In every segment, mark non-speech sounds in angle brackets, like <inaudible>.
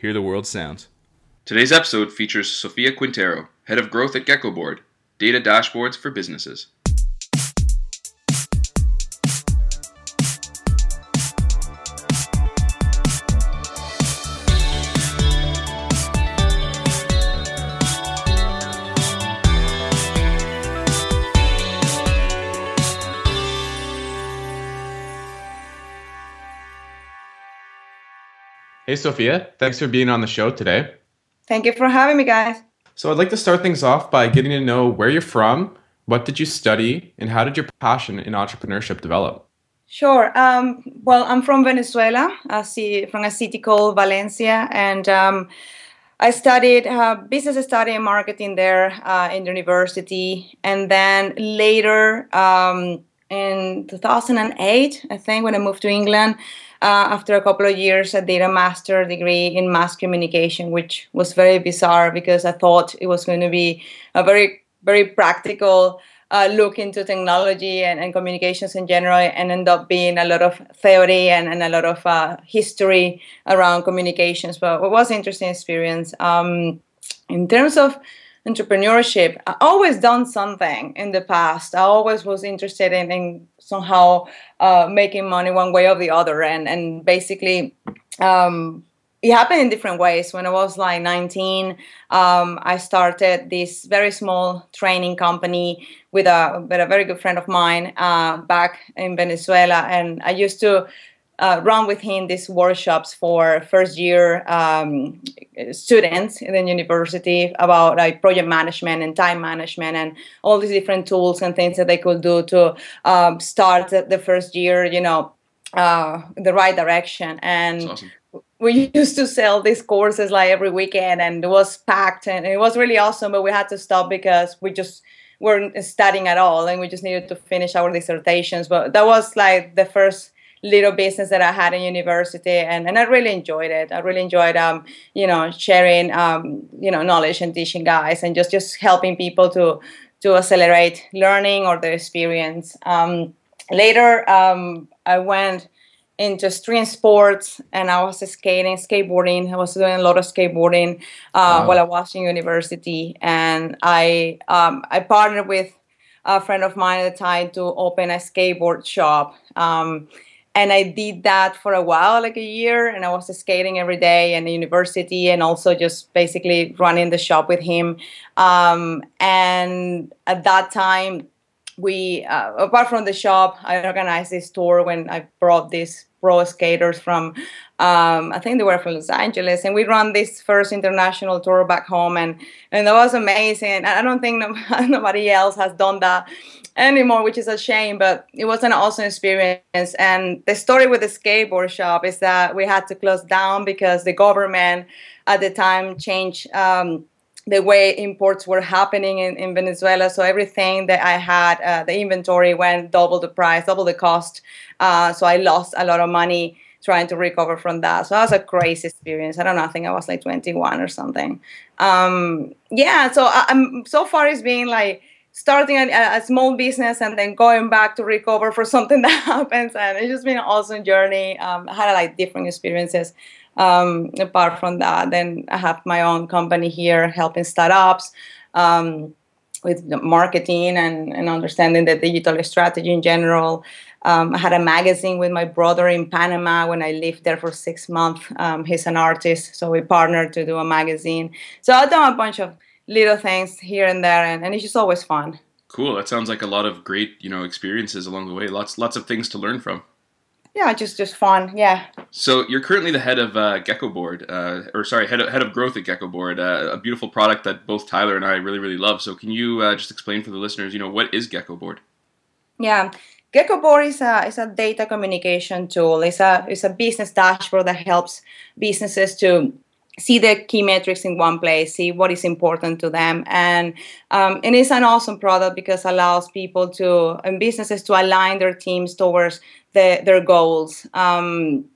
Hear the World Sounds. Today's episode features Sofia Quintero, Head of Growth at Geckoboard, data dashboards for businesses. Hey, Sofia. Thanks for being on the show today. Thank you for having me, guys. So, I'd like to start things off by getting to know where you're from, what did you study, and how did your passion in entrepreneurship develop? Sure. Um, well, I'm from Venezuela, from a city called Valencia, and um, I studied uh, business study and marketing there uh, in the university, and then later um, in 2008, I think, when I moved to England uh, after a couple of years, I did a master degree in mass communication, which was very bizarre because I thought it was going to be a very, very practical uh, look into technology and, and, communications in general, and end up being a lot of theory and, and a lot of uh, history around communications. But it was an interesting experience. Um, in terms of entrepreneurship, I always done something in the past. I always was interested in, in somehow uh, making money one way or the other, and and basically. Um, it happened in different ways. When I was like 19, um, I started this very small training company with a with a very good friend of mine uh, back in Venezuela, and I used to uh, run with him these workshops for first year um, students in the university about like project management and time management and all these different tools and things that they could do to um, start the first year, you know, uh, the right direction. And awesome. we <laughs> used to sell these courses like every weekend, and it was packed, and it was really awesome. But we had to stop because we just weren't studying at all, and we just needed to finish our dissertations. But that was like the first little business that I had in university, and, and I really enjoyed it. I really enjoyed, um, you know, sharing, um, you know, knowledge and teaching guys, and just just helping people to to accelerate learning or their experience. Um, later, um, I went into extreme sports and I was skating, skateboarding. I was doing a lot of skateboarding uh, wow. while I was in university, and I um, I partnered with a friend of mine at the time to open a skateboard shop. Um, and I did that for a while, like a year, and I was skating every day in the university, and also just basically running the shop with him. Um, and at that time, we, uh, apart from the shop, I organized this tour when I brought these pro skaters from, um, I think they were from Los Angeles, and we ran this first international tour back home, and and that was amazing. I don't think no, <laughs> nobody else has done that anymore, which is a shame, but it was an awesome experience. And the story with the skateboard shop is that we had to close down because the government at the time changed um, the way imports were happening in, in Venezuela. So everything that I had, uh, the inventory went double the price, double the cost. Uh, so I lost a lot of money trying to recover from that. So that was a crazy experience. I don't know. I think I was like 21 or something. Um, yeah. So I, am so far it's been like starting a, a, small business and then going back to recover for something <laughs> that happens and it's just been an awesome journey um, i had like different experiences um, apart from that then i have my own company here helping startups um, with marketing and, and understanding the digital strategy in general um, I had a magazine with my brother in Panama when I lived there for six months. Um, he's an artist, so we partnered to do a magazine. So I've done a bunch of little things here and there, and, and it's just always fun. Cool. That sounds like a lot of great, you know, experiences along the way. Lots, lots of things to learn from. Yeah, just just fun. Yeah. So you're currently the head of uh, Geckoboard, uh, or sorry, head of, head of growth at Geckoboard, uh, a beautiful product that both Tyler and I really really love. So can you uh, just explain for the listeners, you know, what is Geckoboard? Yeah. Geckoboard is a is a data communication tool. It's a it's a business dashboard that helps businesses to see the key metrics in one place, see what is important to them, and um, and it's an awesome product because allows people to and businesses to align their teams towards the, their goals. Um,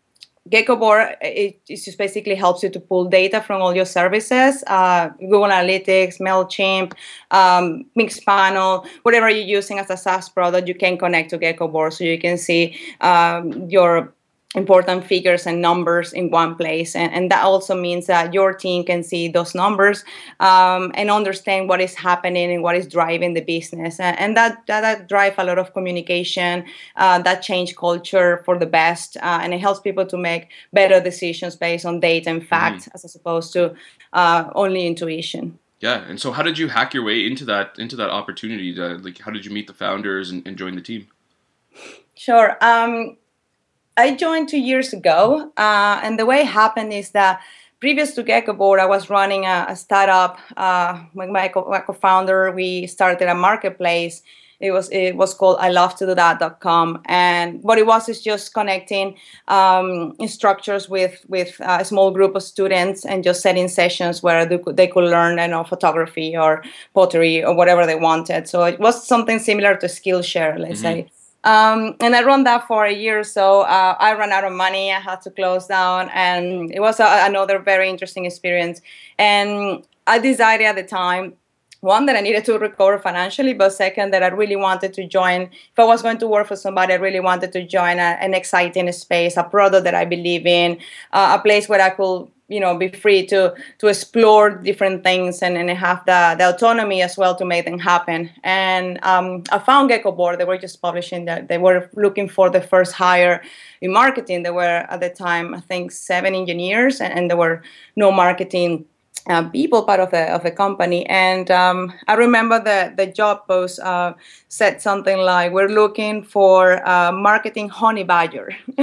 Geckoboard it, it, just basically helps you to pull data from all your services, uh, Google Analytics, Mailchimp, um, Mixpanel, whatever you're using as a SaaS product, you can connect to Geckoboard so you can see um, your important figures and numbers in one place. And, and that also means that your team can see those numbers um, and understand what is happening and what is driving the business. And, and that, that, that drive a lot of communication uh, that change culture for the best uh, and it helps people to make better decisions based on data and fact mm-hmm. as opposed to uh, only intuition. Yeah and so how did you hack your way into that into that opportunity to, like how did you meet the founders and, and join the team? Sure um, I joined two years ago, uh, and the way it happened is that previous to Geckoboard, I was running a, a startup uh, with my, co- my co-founder. We started a marketplace. It was it was called I love to do that.com, and what it was is just connecting um, instructors with with a small group of students and just setting sessions where they could, they could learn you know photography or pottery or whatever they wanted. So it was something similar to Skillshare, let's mm-hmm. say. Um, and I run that for a year or so. Uh, I ran out of money. I had to close down, and it was a, another very interesting experience. And I decided at the time, one that I needed to recover financially, but second that I really wanted to join. If I was going to work for somebody, I really wanted to join a, an exciting space, a product that I believe in, uh, a place where I could you know be free to to explore different things and, and have the, the autonomy as well to make them happen. And um, i found Geckoboard they were just publishing that. They were looking for the first hire in marketing. There were at the time i think seven engineers and, and there were no marketing uh, people part of the of the company. And um, I remember the the job post uh, said something like, "We're looking for uh, marketing honey badger," <laughs> <laughs>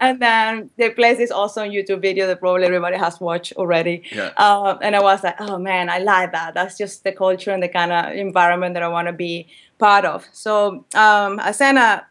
and then they placed this awesome YouTube video that probably everybody has watched already. Yeah. Uh, and I was like, "Oh man, I like that. That's just the culture and the kind of environment that I want to be part of." So um, I sent a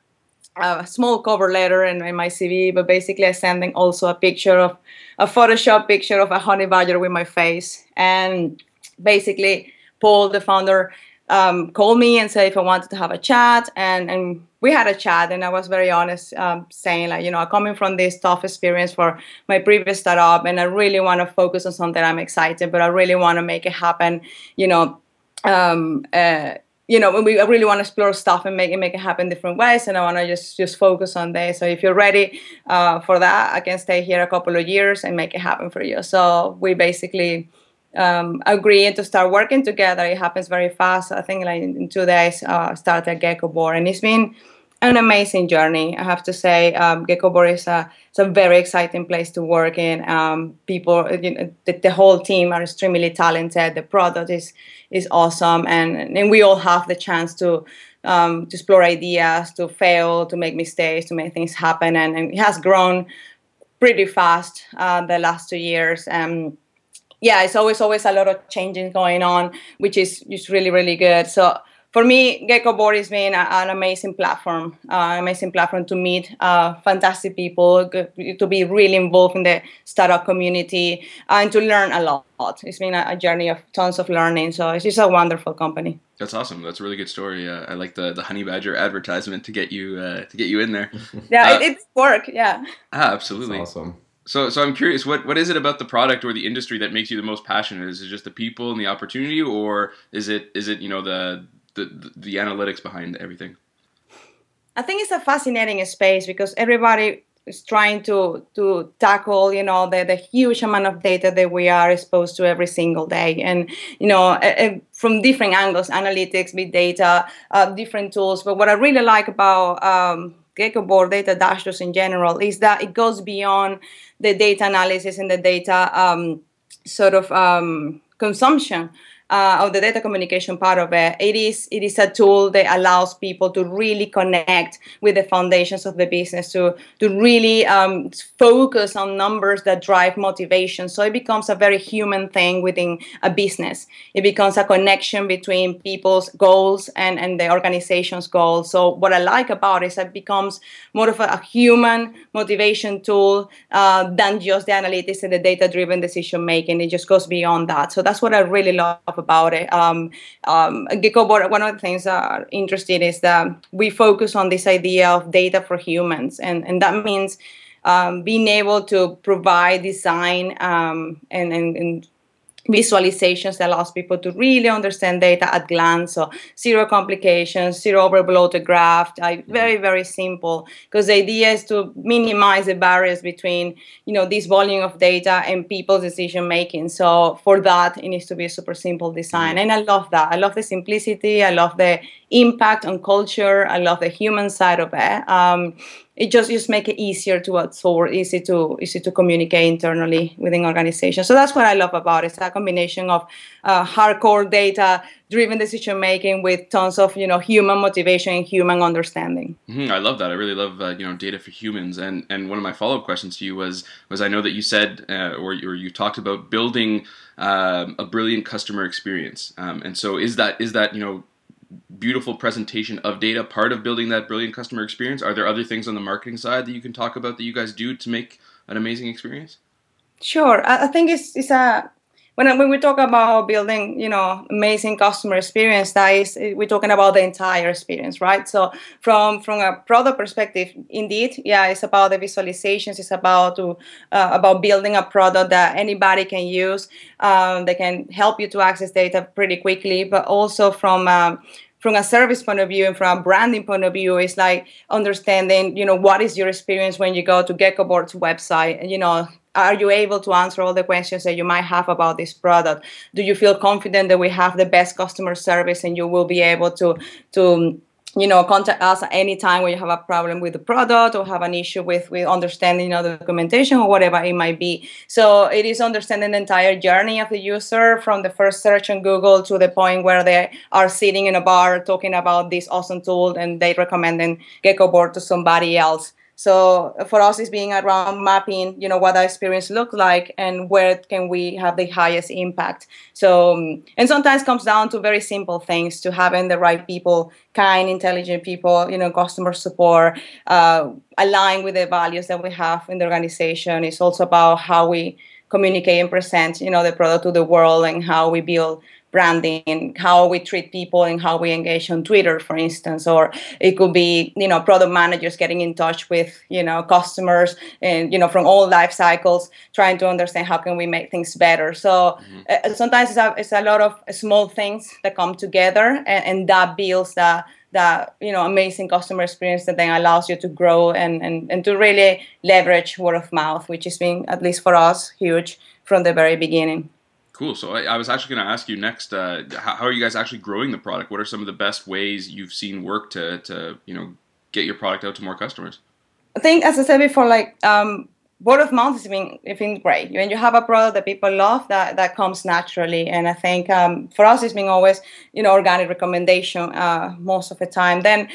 a small cover letter in my CV, but basically I sending also a picture of a Photoshop picture of a honey badger with my face. And basically, Paul, the founder, um, called me and said if I wanted to have a chat, and and we had a chat, and I was very honest, um, saying like, you know, I'm coming from this tough experience for my previous startup, and I really want to focus on something I'm excited, but I really want to make it happen, you know. Um, uh, you know, we really want to explore stuff and make it make it happen different ways. And I want to just just focus on this. So if you're ready uh, for that, I can stay here a couple of years and make it happen for you. So we basically um, agreed to start working together. It happens very fast. I think like in two days, uh, started Geckoboard, and it's been an amazing journey. I have to say, um, Geckoboard is a it's a very exciting place to work in. Um, people, you know, the, the, whole team are extremely talented. The product is is awesome, and and we all have the chance to um, to explore ideas, to fail, to make mistakes, to make things happen, and, and it has grown pretty fast uh, the last two years. Um, yeah, it's always always a lot of changing going on, which is is really really good. So for me, Geckoboard has been a, an amazing platform, uh, amazing platform to meet uh, fantastic people, to be really involved in the startup community, uh, and to learn a lot. It's been a, a, journey of tons of learning. So it's just a wonderful company. That's awesome. That's a really good story. Uh, I like the, the Honey Badger advertisement to get you uh, to get you in there. <laughs> yeah, it, uh, it worked. Yeah. Ah, absolutely. That's awesome. So, so I'm curious, what, what is it about the product or the industry that makes you the most passionate? Is it just the people and the opportunity, or is it is it you know the the, the analytics behind everything? I think it's a fascinating space because everybody is trying to to tackle you know the, the huge amount of data that we are exposed to every single day. And you know uh, from different angles analytics big data uh, different tools. But what i really like about um, Geckoboard data dashboards in general is that it goes beyond the data analysis and the data um, sort of um, consumption uh, of the data communication part of it, it is it is a tool that allows people to really connect with the foundations of the business, to to really um, focus on numbers that drive motivation. So it becomes a very human thing within a business. It becomes a connection between people's goals and and the organization's goals. So what I like about it is it becomes more of a, a human motivation tool uh, than just the analytics and the data-driven decision making. It just goes beyond that. So that's what I really love about it. Um, um, one of the things that are interesting is that we focus on this idea of data for humans, and, and that means um, being able to provide design um, and, and, and visualizations that allows people to really understand data at glance. So zero complications zero overbloated graph like very very simple. Because the idea is to minimize the barriers between you know this volume of data and people's decision making. So for that it needs to be a super simple design. And i love that. I love the simplicity. I love the impact on culture. I love the human side of it. Um, it just just make it easier to absorb, easy to easy to communicate internally within organizations. So that's what I love about it. It's a combination of uh, hardcore data driven decision making with tons of you know human motivation and human understanding. Mm-hmm. I love that. I really love uh, you know data for humans. And and one of my follow up questions to you was was I know that you said uh, or or you talked about building um, a brilliant customer experience. Um, and so is that is that you know beautiful presentation of data part of building that brilliant customer experience? Are there other things on the marketing side that you can talk about that you guys do to make an amazing experience? Sure, I think it's it's a when when we talk about building, you know, amazing customer experience, that is we're talking about the entire experience, right? So from from a product perspective, indeed, yeah, it's about the visualizations. It's about to uh, about building a product that anybody can use. Um, they can help you to access data pretty quickly, but also from um, from a service point of view and from a branding point of view it's like understanding you know what is your experience when you go to Geckoboard's website? And you know are you able to answer all the questions that you might have about this product? Do you feel confident that we have the best customer service and you will be able to to you know contact us at any time when you have a problem with the product or have an issue with with understanding you know, the documentation or whatever it might be. So it is understanding the entire journey of the user from the first search on google to the point where they are sitting in a bar talking about this awesome tool and they recommending Geckoboard to somebody else so for us, it's being around mapping, you know, what our experience looks like and where can we have the highest impact. So, um, and sometimes comes down to very simple things, to having the right people, kind, intelligent people, you know, customer support, uh, align with the values that we have in the organization. It's also about how we communicate and present, you know, the product to the world and how we build branding, how we treat people and how we engage on Twitter, for instance, or it could be, you know, product managers getting in touch with, you know, customers and, you know, from all life cycles, trying to understand how can we make things better. So mm-hmm. uh, sometimes it's a, it's a lot of small things that come together and, and that builds that that you know amazing customer experience that then allows you to grow and, and, and to really leverage word of mouth which has been at least for us huge from the very beginning Cool. So I, I was actually going to ask you next. Uh, how, how, are you guys actually growing the product? What are some of the best ways you've seen work to to you know get your product out to more customers? I think, as I said before, like um, word of mouth has been, it's been great. When you have a product that people love, that that comes naturally. And I think um, for us, it's been always, you know, organic recommendation uh, most of the time. Then,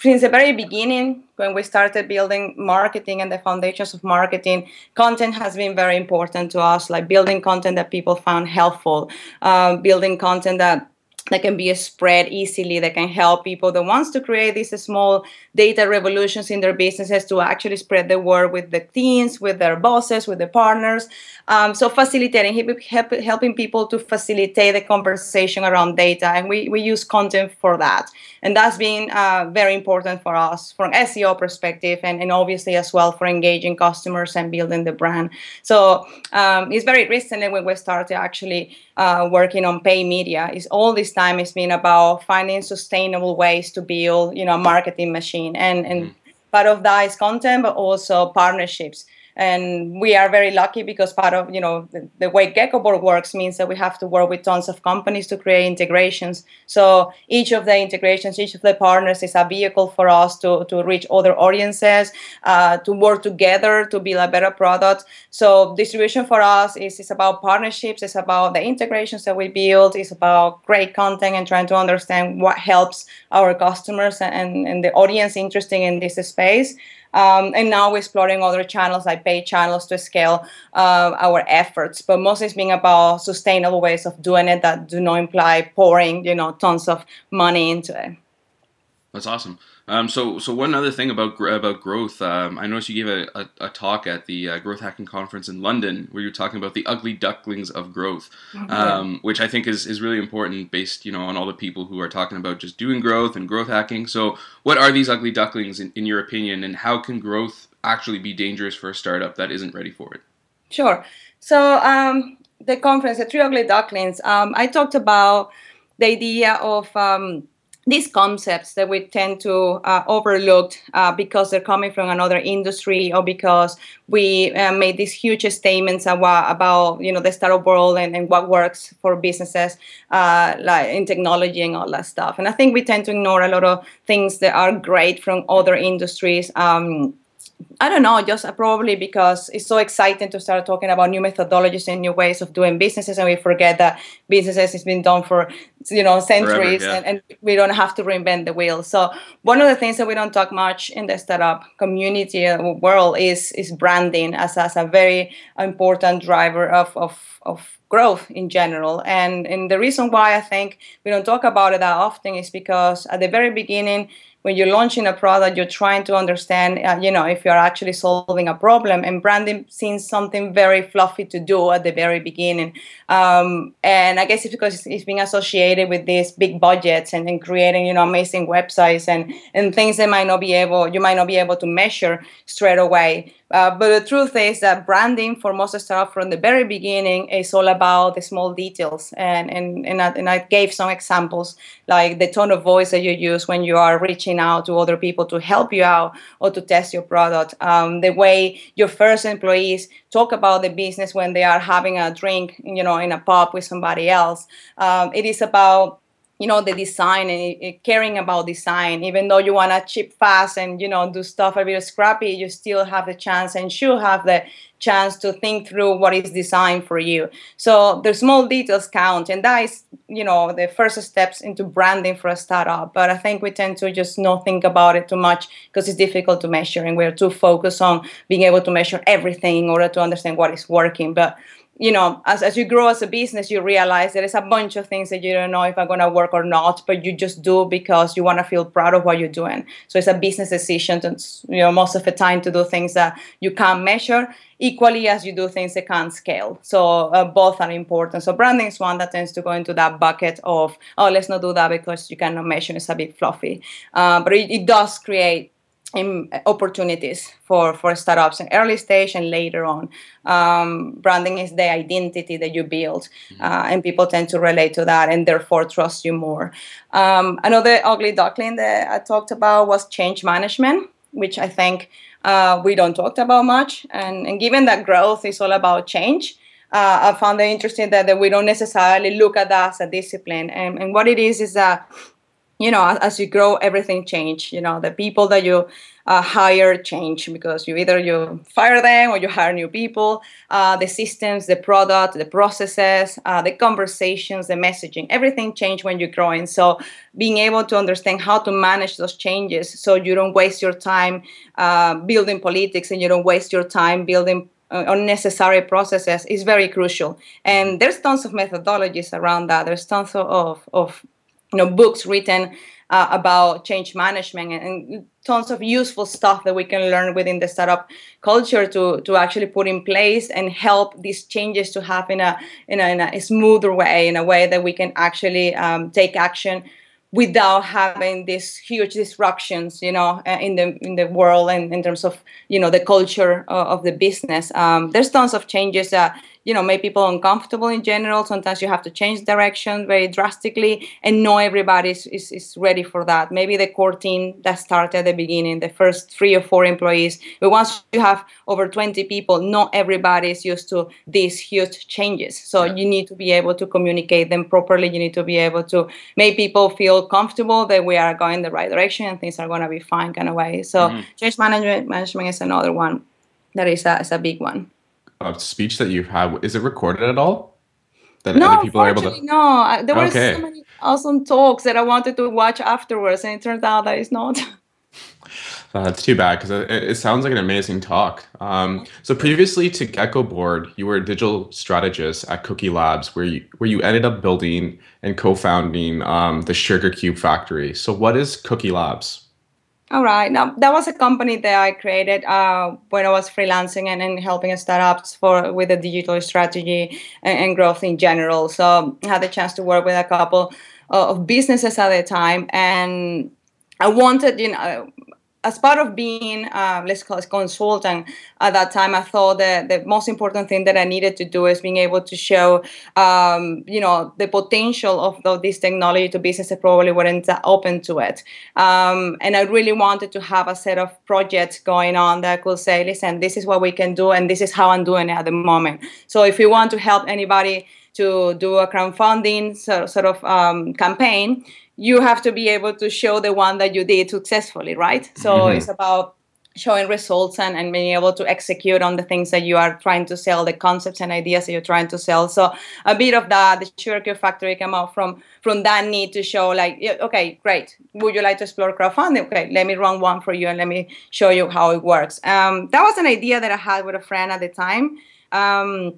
since the very beginning, when we started building marketing and the foundations of marketing, content has been very important to us. Like building content that people found helpful, uh, building content that that can be spread easily that can help people that wants to create these small data revolutions in their businesses to actually spread the word with the teams with their bosses with the partners. Um, so facilitating help, helping people to facilitate the conversation around data and we, we use content for that. And that's been uh, very important for us from seo perspective and, and obviously as well for engaging customers and building the brand. So um, it's very recently when we started actually uh, working on pay media. Is all this time it's been about finding sustainable ways to build you know a marketing machine. And and mm. part of that is content but also partnerships and we are very lucky because part of you know the, the way Geckoboard works means that we have to work with tons of companies to create integrations. So each of the integrations, each of the partners is a vehicle for us to to reach other audiences, uh, to work together to build a better product. So distribution for us is is about partnerships. It's about the integrations that we build. It's about great content and trying to understand what helps our customers and, and the audience interested in this space. Um, and now we're exploring other channels like paid channels to scale uh, our efforts. But mostly it's being about sustainable ways of doing it that do not imply pouring, you know, tons of money into it. That's awesome. Um, so, so one other thing about about growth, um, I noticed you gave a, a, a talk at the uh, Growth Hacking Conference in London, where you were talking about the ugly ducklings of growth, mm-hmm. um, which I think is, is really important, based you know on all the people who are talking about just doing growth and growth hacking. So, what are these ugly ducklings in, in your opinion, and how can growth actually be dangerous for a startup that isn't ready for it? Sure. So, um, the conference, the Three Ugly Ducklings, um, I talked about the idea of um, these concepts that we tend to uh, overlook uh, because they're coming from another industry or because we uh, made these huge statements about, about you know the startup world and, and what works for businesses uh, like in technology and all that stuff. And i think we tend to ignore a lot of things that are great from other industries um, I don't know, just probably because it's so exciting to start talking about new methodologies and new ways of doing businesses, and we forget that businesses has been done for you know centuries, Forever, yeah. and, and, we don't have to reinvent the wheel. So one of the things that we don't talk much in the startup community uh, world is is branding as, as a very important driver of of, of growth in general. And and the reason why I think we don't talk about it that often is because at the very beginning when you're launching a product, you're trying to understand, uh, you know, if you're actually solving a problem. And branding seems something very fluffy to do at the very beginning. Um, and I guess it's because it's, it's being associated with these big budgets and, and, creating, you know, amazing websites and and things that might not be able, you might not be able to measure straight away. Uh, but the truth is that branding for most startups from the very beginning is all about the small details. And, and, and, I, and I gave some examples like the tone of voice that you use when you are reaching out to other people to help you out or to test your product. Um, the way your first employees talk about the business when they are having a drink, you know, in a pub with somebody else. Um, it is about you know the design and caring about design. Even though you want to chip fast and you know do stuff a bit scrappy you still have the chance and should have the chance to think through what is designed for you. So the small details count and that is you know the first steps into branding for a startup. But i think we tend to just not think about it too much because it's difficult to measure and we're too focused on being able to measure everything in order to understand what is working. But you know, as, as you grow as a business, you realize there is a bunch of things that you don't know if are going to work or not, but you just do because you want to feel proud of what you're doing. So it's a business decision, to, you know, most of the time to do things that you can't measure equally as you do things that can't scale. So uh, both are important. So branding is one that tends to go into that bucket of, oh, let's not do that because you cannot measure. It's a bit fluffy. Uh, but it, it does create in opportunities for, for startups in early stage and later on. Um, branding is the identity that you build, mm-hmm. uh, and people tend to relate to that and therefore trust you more. Um, another ugly duckling that I talked about was change management, which I think uh, we don't talk about much. And, and given that growth is all about change, uh, I found it interesting that, that we don't necessarily look at that as a discipline. And, and what it is is that you know as you grow everything change you know the people that you uh, hire change because you either you fire them or you hire new people uh, the systems the product the processes uh, the conversations the messaging everything change when you're growing. So being able to understand how to manage those changes so you don't waste your time uh, building politics and you don't waste your time building uh, unnecessary processes is very crucial. And there's tons of methodologies around that. There's tons of, of you know books written uh, about change management and, and, tons of useful stuff that we can learn within the startup culture to to actually put in place and help these changes to happen in a in a, in a smoother way in a way that we can actually um, take action without having these huge disruptions you know uh, in the in the world and in terms of you know the culture of, of the business. Um, there's tons of changes that you know make people uncomfortable in general. Sometimes you have to change direction very drastically and not everybody is, is, is ready for that. Maybe the core team that started at the beginning the first three or four employees but once you have over 20 people not everybody is used to these huge changes. So yeah. you need to be able to communicate them properly. You need to be able to make people feel comfortable that we are going the right direction and things are going to be fine kind of way. So mm-hmm. change management management is another one that is a, is a big one uh, speech that you've had is it recorded at all? That no, other people are able to. No, there were okay. so many awesome talks that I wanted to watch afterwards, and it turns out that it's not. <laughs> That's too bad because it, it, sounds like an amazing talk. Um, so previously to Geckoboard, you were a digital strategist at Cookie Labs, where you where you ended up building and co-founding um, the Sugar Cube Factory. So what is Cookie Labs? All right. Now that was a company that I created uh, when I was freelancing and, and helping startups for with the digital strategy and, and, growth in general. So I had the chance to work with a couple of businesses at the time, and I wanted, you know, as part of being, uh, let's call it consultant at that time, I thought that the most important thing that I needed to do is being able to show, um, you know, the potential of, this technology to businesses that probably weren't open to it. Um, and I really wanted to have a set of projects going on that could say, listen, this is what we can do, and this is how I'm doing it at the moment. So if you want to help anybody to do a crowdfunding sort, sort of um, campaign, you have to be able to show the one that you did successfully, right? So mm-hmm. it's about showing results and, and being able to execute on the things that you are trying to sell, the concepts and ideas that you're trying to sell. So a bit of that, the Sugar Cube Factory came out from from that need to show like, okay, great. Would you like to explore crowdfunding? Okay, let me run one for you and let me show you how it works. Um, that was an idea that I had with a friend at the time. Um,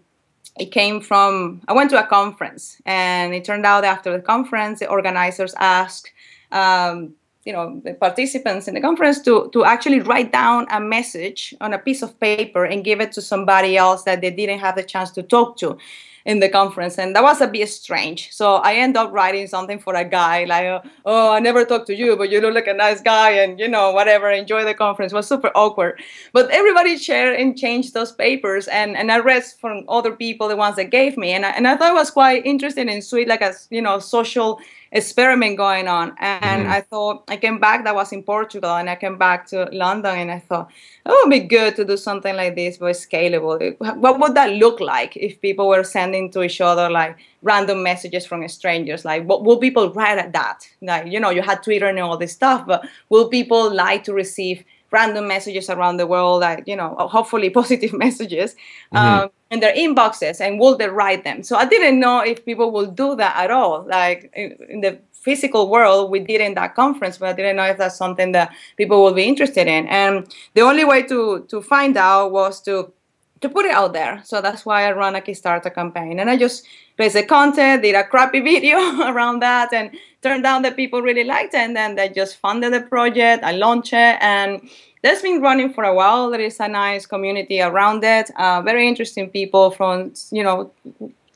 it came from i went to a conference and it turned out after the conference the organizers asked um, you know the participants in the conference to to actually write down a message on a piece of paper and give it to somebody else that they didn't have the chance to talk to in the conference and that was a bit strange. So i end up writing something for a guy like oh i never talked to you but you look like a nice guy and you know whatever enjoy the conference. It was super awkward. But everybody shared and changed those papers and and i read from other people the ones that gave me and I, and I thought it was quite interesting and sweet like a you know social experiment going on. And mm-hmm. I thought I came back. That was in Portugal, and I came back to London, and I thought oh, it would be good to do something like this, but scalable. What would that look like if people were sending to each other like random messages from strangers? Like, what will people write at that? Like, you know, you had Twitter and all this stuff, but will people like to receive? Random messages around the world, like you know, hopefully <laughs> positive messages, mm-hmm. um, in their inboxes, and will they write them? So I didn't know if people will do that at all. Like in, in the physical world, we did in that conference, but I didn't know if that's something that people will be interested in. And the only way to to find out was to to put it out there. So that's why I run a Kickstarter campaign. And I just placed the content, did a crappy <laughs> video around that, and turned out that people really liked it. And then they just funded the project. I launched it, and that's been running for a while. There is a nice community around it. Uh, very interesting people from you know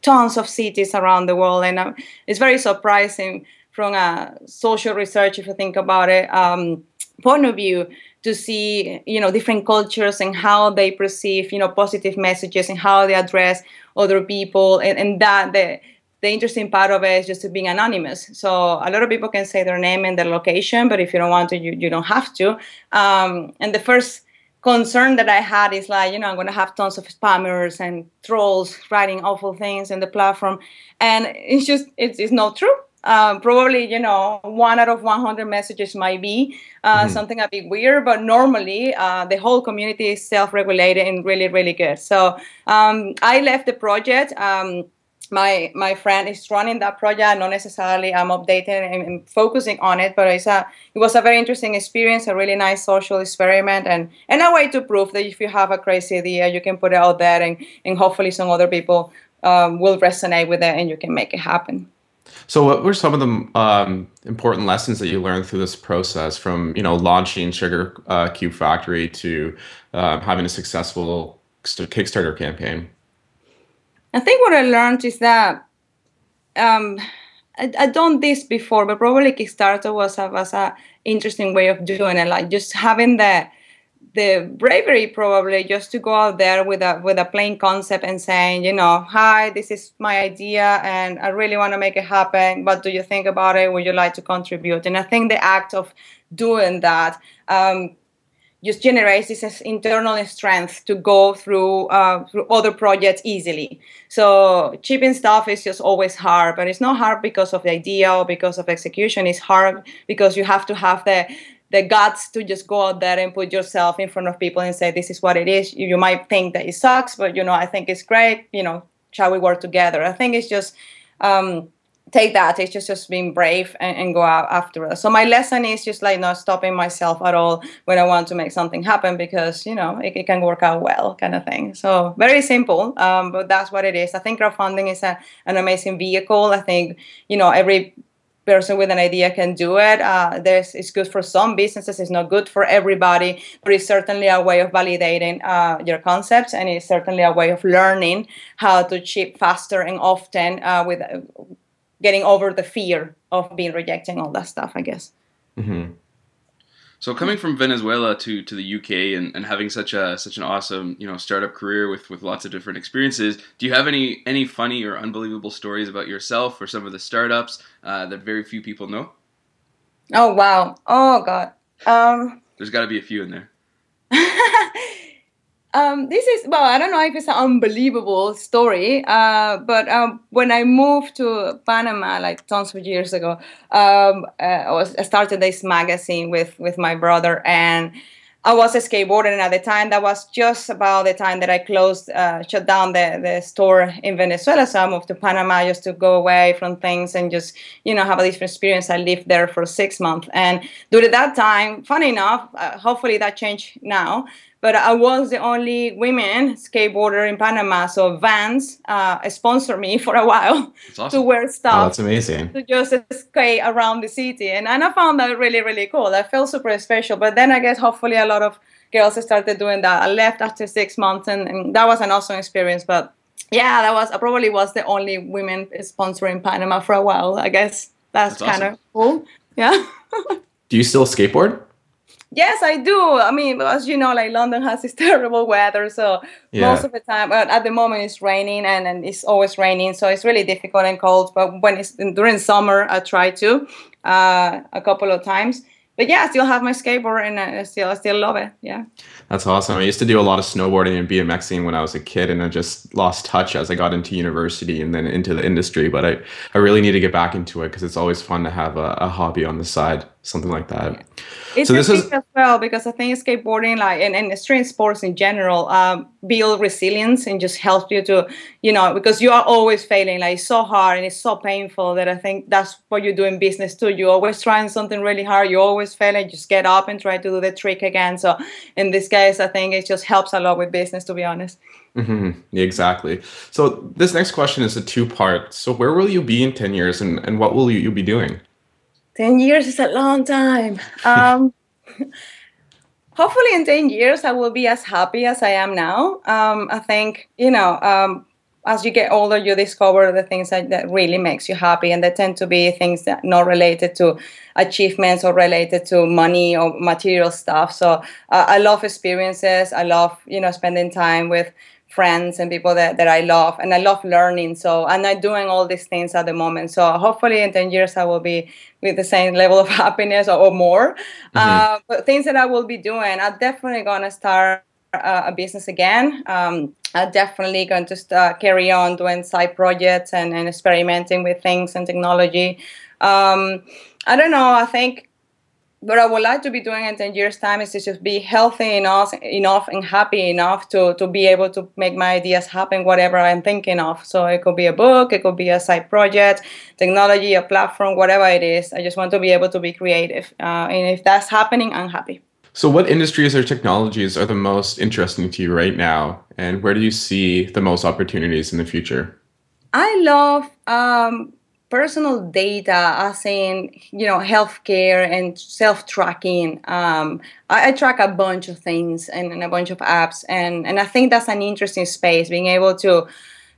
tons of cities around the world, and uh, it's very surprising from a social research, if you think about it, um, point of view to see you know different cultures and how they perceive you know positive messages and how they address other people and, and that the the interesting part of it is just being anonymous. So a lot of people can say their name and their location, but if you don't want to, you, you don't have to. Um, and the first concern that I had is like, you know, I'm going to have tons of spammers and trolls writing awful things in the platform. And it's just, it's, it's not true. Um, probably you know one out of 100 messages might be uh, mm-hmm. something a bit weird but normally uh, the whole community is self-regulated and really really good so um, i left the project um, my my friend is running that project not necessarily i'm updating and, and, focusing on it but it's a it was a very interesting experience a really nice social experiment and and a way to prove that if you have a crazy idea you can put it out there and and hopefully some other people um, will resonate with it and you can make it happen so, what were some of the um, important lessons that you learned through this process, from you know launching Sugar uh, Cube Factory to uh, having a successful Kickstarter campaign? I think what I learned is that um, I, I done this before, but probably Kickstarter was a was a interesting way of doing it, like just having the the bravery probably just to go out there with a with a plain concept and saying you know hi this is my idea and i really want to make it happen. What do you think about it? Would you like to contribute? And i think the act of doing that um, just generates this internal strength to go through uh, through other projects easily. So shipping stuff is just always hard, but it's not hard because of the idea or because of execution. It's hard because you have to have the the guts to just go out there and put yourself in front of people and say this is what it is. You, you might think that it sucks, but you know I think it's great. You know, shall we work together? I think it's just. Um, take that. It's just just being brave and, and, go out after it. So my lesson is just like not stopping myself at all when i want to make something happen because you know it, it can work out well kind of thing. So very simple um, but that's what it is. I think crowdfunding is a, an amazing vehicle. I think you know every person with an idea can do it. Uh, there's it's good for some businesses. It's not good for everybody but it's certainly a way of validating uh, your concepts and it's certainly a way of learning how to ship faster and often uh, with getting over the fear of being rejected and all that stuff, I guess. Mm-hmm. So coming from Venezuela to, to the UK and, and having such a such an awesome you know startup career with, with lots of different experiences, do you have any any funny or unbelievable stories about yourself or some of the startups uh, that very few people know? Oh wow! Oh god! Um, There's got to be a few in there. <laughs> Um, this is well, I don't know if it's an unbelievable story, uh, but um, when I moved to Panama like tons of years ago, um, uh, I, was, I started this magazine with with my brother, and I was a skateboarder, and at the time that was just about the time that I closed, uh, shut down the the store in Venezuela. So I moved to Panama just to go away from things and just you know have a different experience. I lived there for six months, and during that time, funny enough, uh, hopefully that changed now but I was the only women skateboarder in Panama. So Vans uh, sponsored me <laughs> for a while awesome. to wear stuff. Oh, that's amazing. To just skate around the city. And, and I found that really, really cool. I felt super special. But then I guess hopefully a lot of girls started doing that. I left after six months and, and that was an awesome experience. But yeah, that was I probably was the only women sponsoring Panama for a while. I guess that's, that's kind of cool. Yeah. <laughs> Do you still skateboard? Yes, I do. I mean, as you know, like London has this <laughs> terrible weather, so yeah. most of the time, at the moment it's raining and, and it's always raining, so it's really difficult and cold. But when it's during summer, I try to uh, a couple of times but yeah, I still have my skateboard and I still I still love it. Yeah. That's awesome. I used to do a lot of snowboarding and BMXing when I was a kid, and I just lost touch as I got into university and then into the industry. But I, I really need to get back into it because it's always fun to have a, a, hobby on the side, something like that. It's so this is as well because I think skateboarding, like and, and extreme sports in general, um, build resilience and just help you to, you know, because you are always failing. Like it's so hard and it's so painful that I think that's what you do in business too. You're always trying something really hard. You always fail and just get up and try to do the trick again. So in this case, I think it just helps a lot with business, to be honest. Mm-hmm. Exactly. So this next question is a two part. So where will you be in 10 years and, and what will you, you be doing? 10 years is a long time. Um, <laughs> hopefully, in 10 years, I will be as happy as I am now. Um, I think, you know, um, as you get older, you discover the things that, that really makes you happy, and they tend to be things that not related to achievements or related to money or material stuff. So uh, I love experiences. I love, you know, spending time with friends and people that, that I love and I love learning. So I'm not doing all these things at the moment. So hopefully in 10 years I will be with the same level of <laughs> happiness or, or more. Mm-hmm. Uh, but things that I will be doing, I'm definitely going to start uh, a business again. Um, I'm definitely going to start, carry on doing side projects and, and experimenting with things and technology. Um, I don't know. I think what I would like to be doing in 10 years' time is to just be healthy enough, enough and happy enough to, to be able to make my ideas happen, whatever I'm thinking of. So it could be a book, it could be a side project, technology, a platform, whatever it is. I just want to be able to be creative. Uh, and if that's happening, I'm happy. So, what industries or technologies are the most interesting to you right now? And where do you see the most opportunities in the future? I love um, personal data as in you know healthcare and self-tracking. Um, I, I, track a bunch of things and, and, a bunch of apps and, and i think that's an interesting space being able to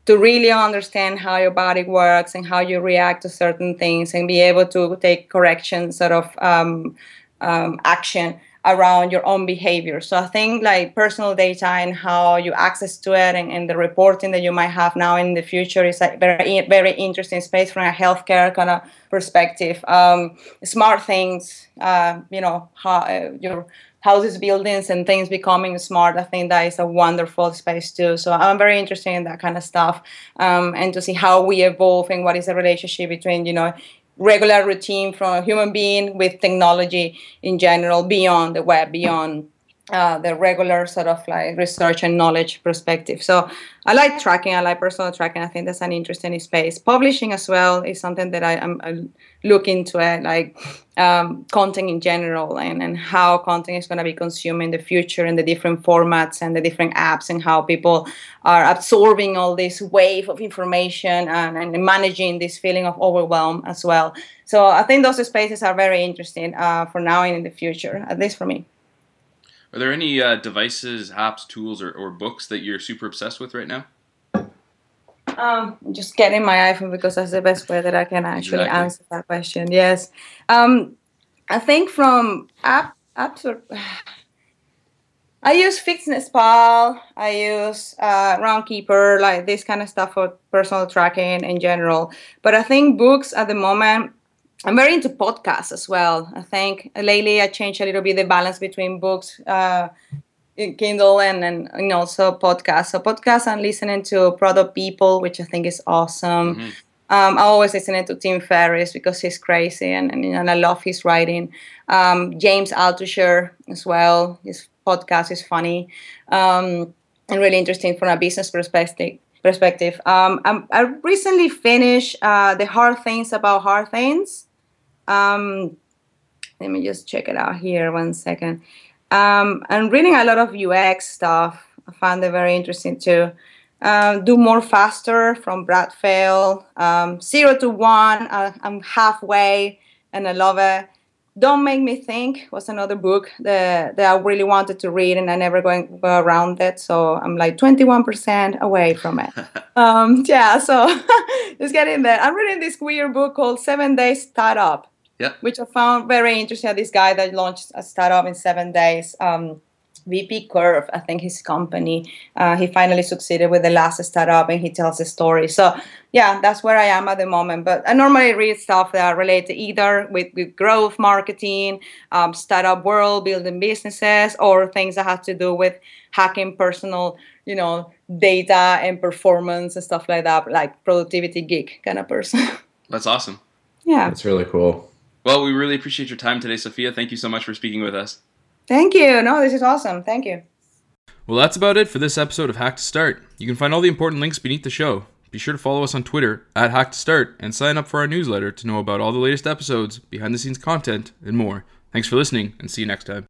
to really understand how your body works and how you react to certain things and be able to take correction sort of um, um, action around your own behavior. So I think like personal data and how you access to it and, and the reporting that you might have now in the future is a very very interesting space from a healthcare kind of perspective. Um, smart things, uh, you know, how uh, your houses, buildings, and things becoming smart. I think that is a wonderful space too. So I'm very interested in that kind of stuff um, and to see how we evolve and what is the relationship between you know regular routine from a human being with technology in general beyond the web, beyond uh, the regular sort of like research and knowledge perspective. So I like tracking. I like personal tracking. I think that's an interesting space. Publishing as well is something that I, am I look into it, like um, content in general and, and how content is going to be consumed in the future and the different formats and the different apps and how people are absorbing all this wave of information and, and managing this feeling of overwhelm as well. So I think those spaces are very interesting uh, for now and in the future, at least for me. Are there any uh, devices, apps, tools, or, or books that you're super obsessed with right now? Um, I'm just getting my iPhone because that's the best way that I can actually exactly. answer that question. Yes, um, I think from app apps. Or, <sighs> I use FitnessPal. I use uh, Runkeeper, like this kind of stuff for personal tracking in general. But I think books at the moment I'm very into podcasts as well. I think lately I changed a little bit the balance between books, uh, Kindle, and, and, and also podcasts. So podcasts, I'm listening to Product People, which I think is awesome. Mm-hmm. Um, I always listen to Tim Ferriss because he's crazy and, and, and I love his writing. Um, James Altucher as well. His podcast is funny um, and really interesting from a business perspective perspective. Um, I recently finished uh, The Hard Things About Hard Things. Um, let me just check it out here one second. Um, I'm reading a lot of UX stuff. I found it very interesting too. Um, do more faster from Brad Feld. Um, zero to one. Uh, I'm halfway, and I love it. Don't Make Me Think was another book that, that I really wanted to read, and I never going go around it. So I'm like 21% away from it. <laughs> um, yeah, so <laughs> just getting there. I'm reading this weird book called Seven Days Startup yeah. Which I found very interesting. This guy that launched a startup in seven days. Um, VP Curve, I think his company. Uh, he finally succeeded with the last startup, and he tells a story. So yeah, that's where I am at the moment. But I normally read stuff that are related either with, with growth marketing, um, startup world, building businesses, or things that have to do with hacking personal, you know, data and performance and stuff like that, like productivity geek kind of person. <laughs> That's awesome. Yeah, that's really cool. Well, we really appreciate your time today, Sofia. Thank you so much for speaking with us. Thank you. No, this is awesome. Thank you. Well, that's about it for this episode of Hack to Start. You can find all the important links beneath the show. Be sure to follow us on Twitter at Hack to Start and sign up for our newsletter to know about all the latest episodes, behind the scenes content, and more. Thanks for listening, and see you next time.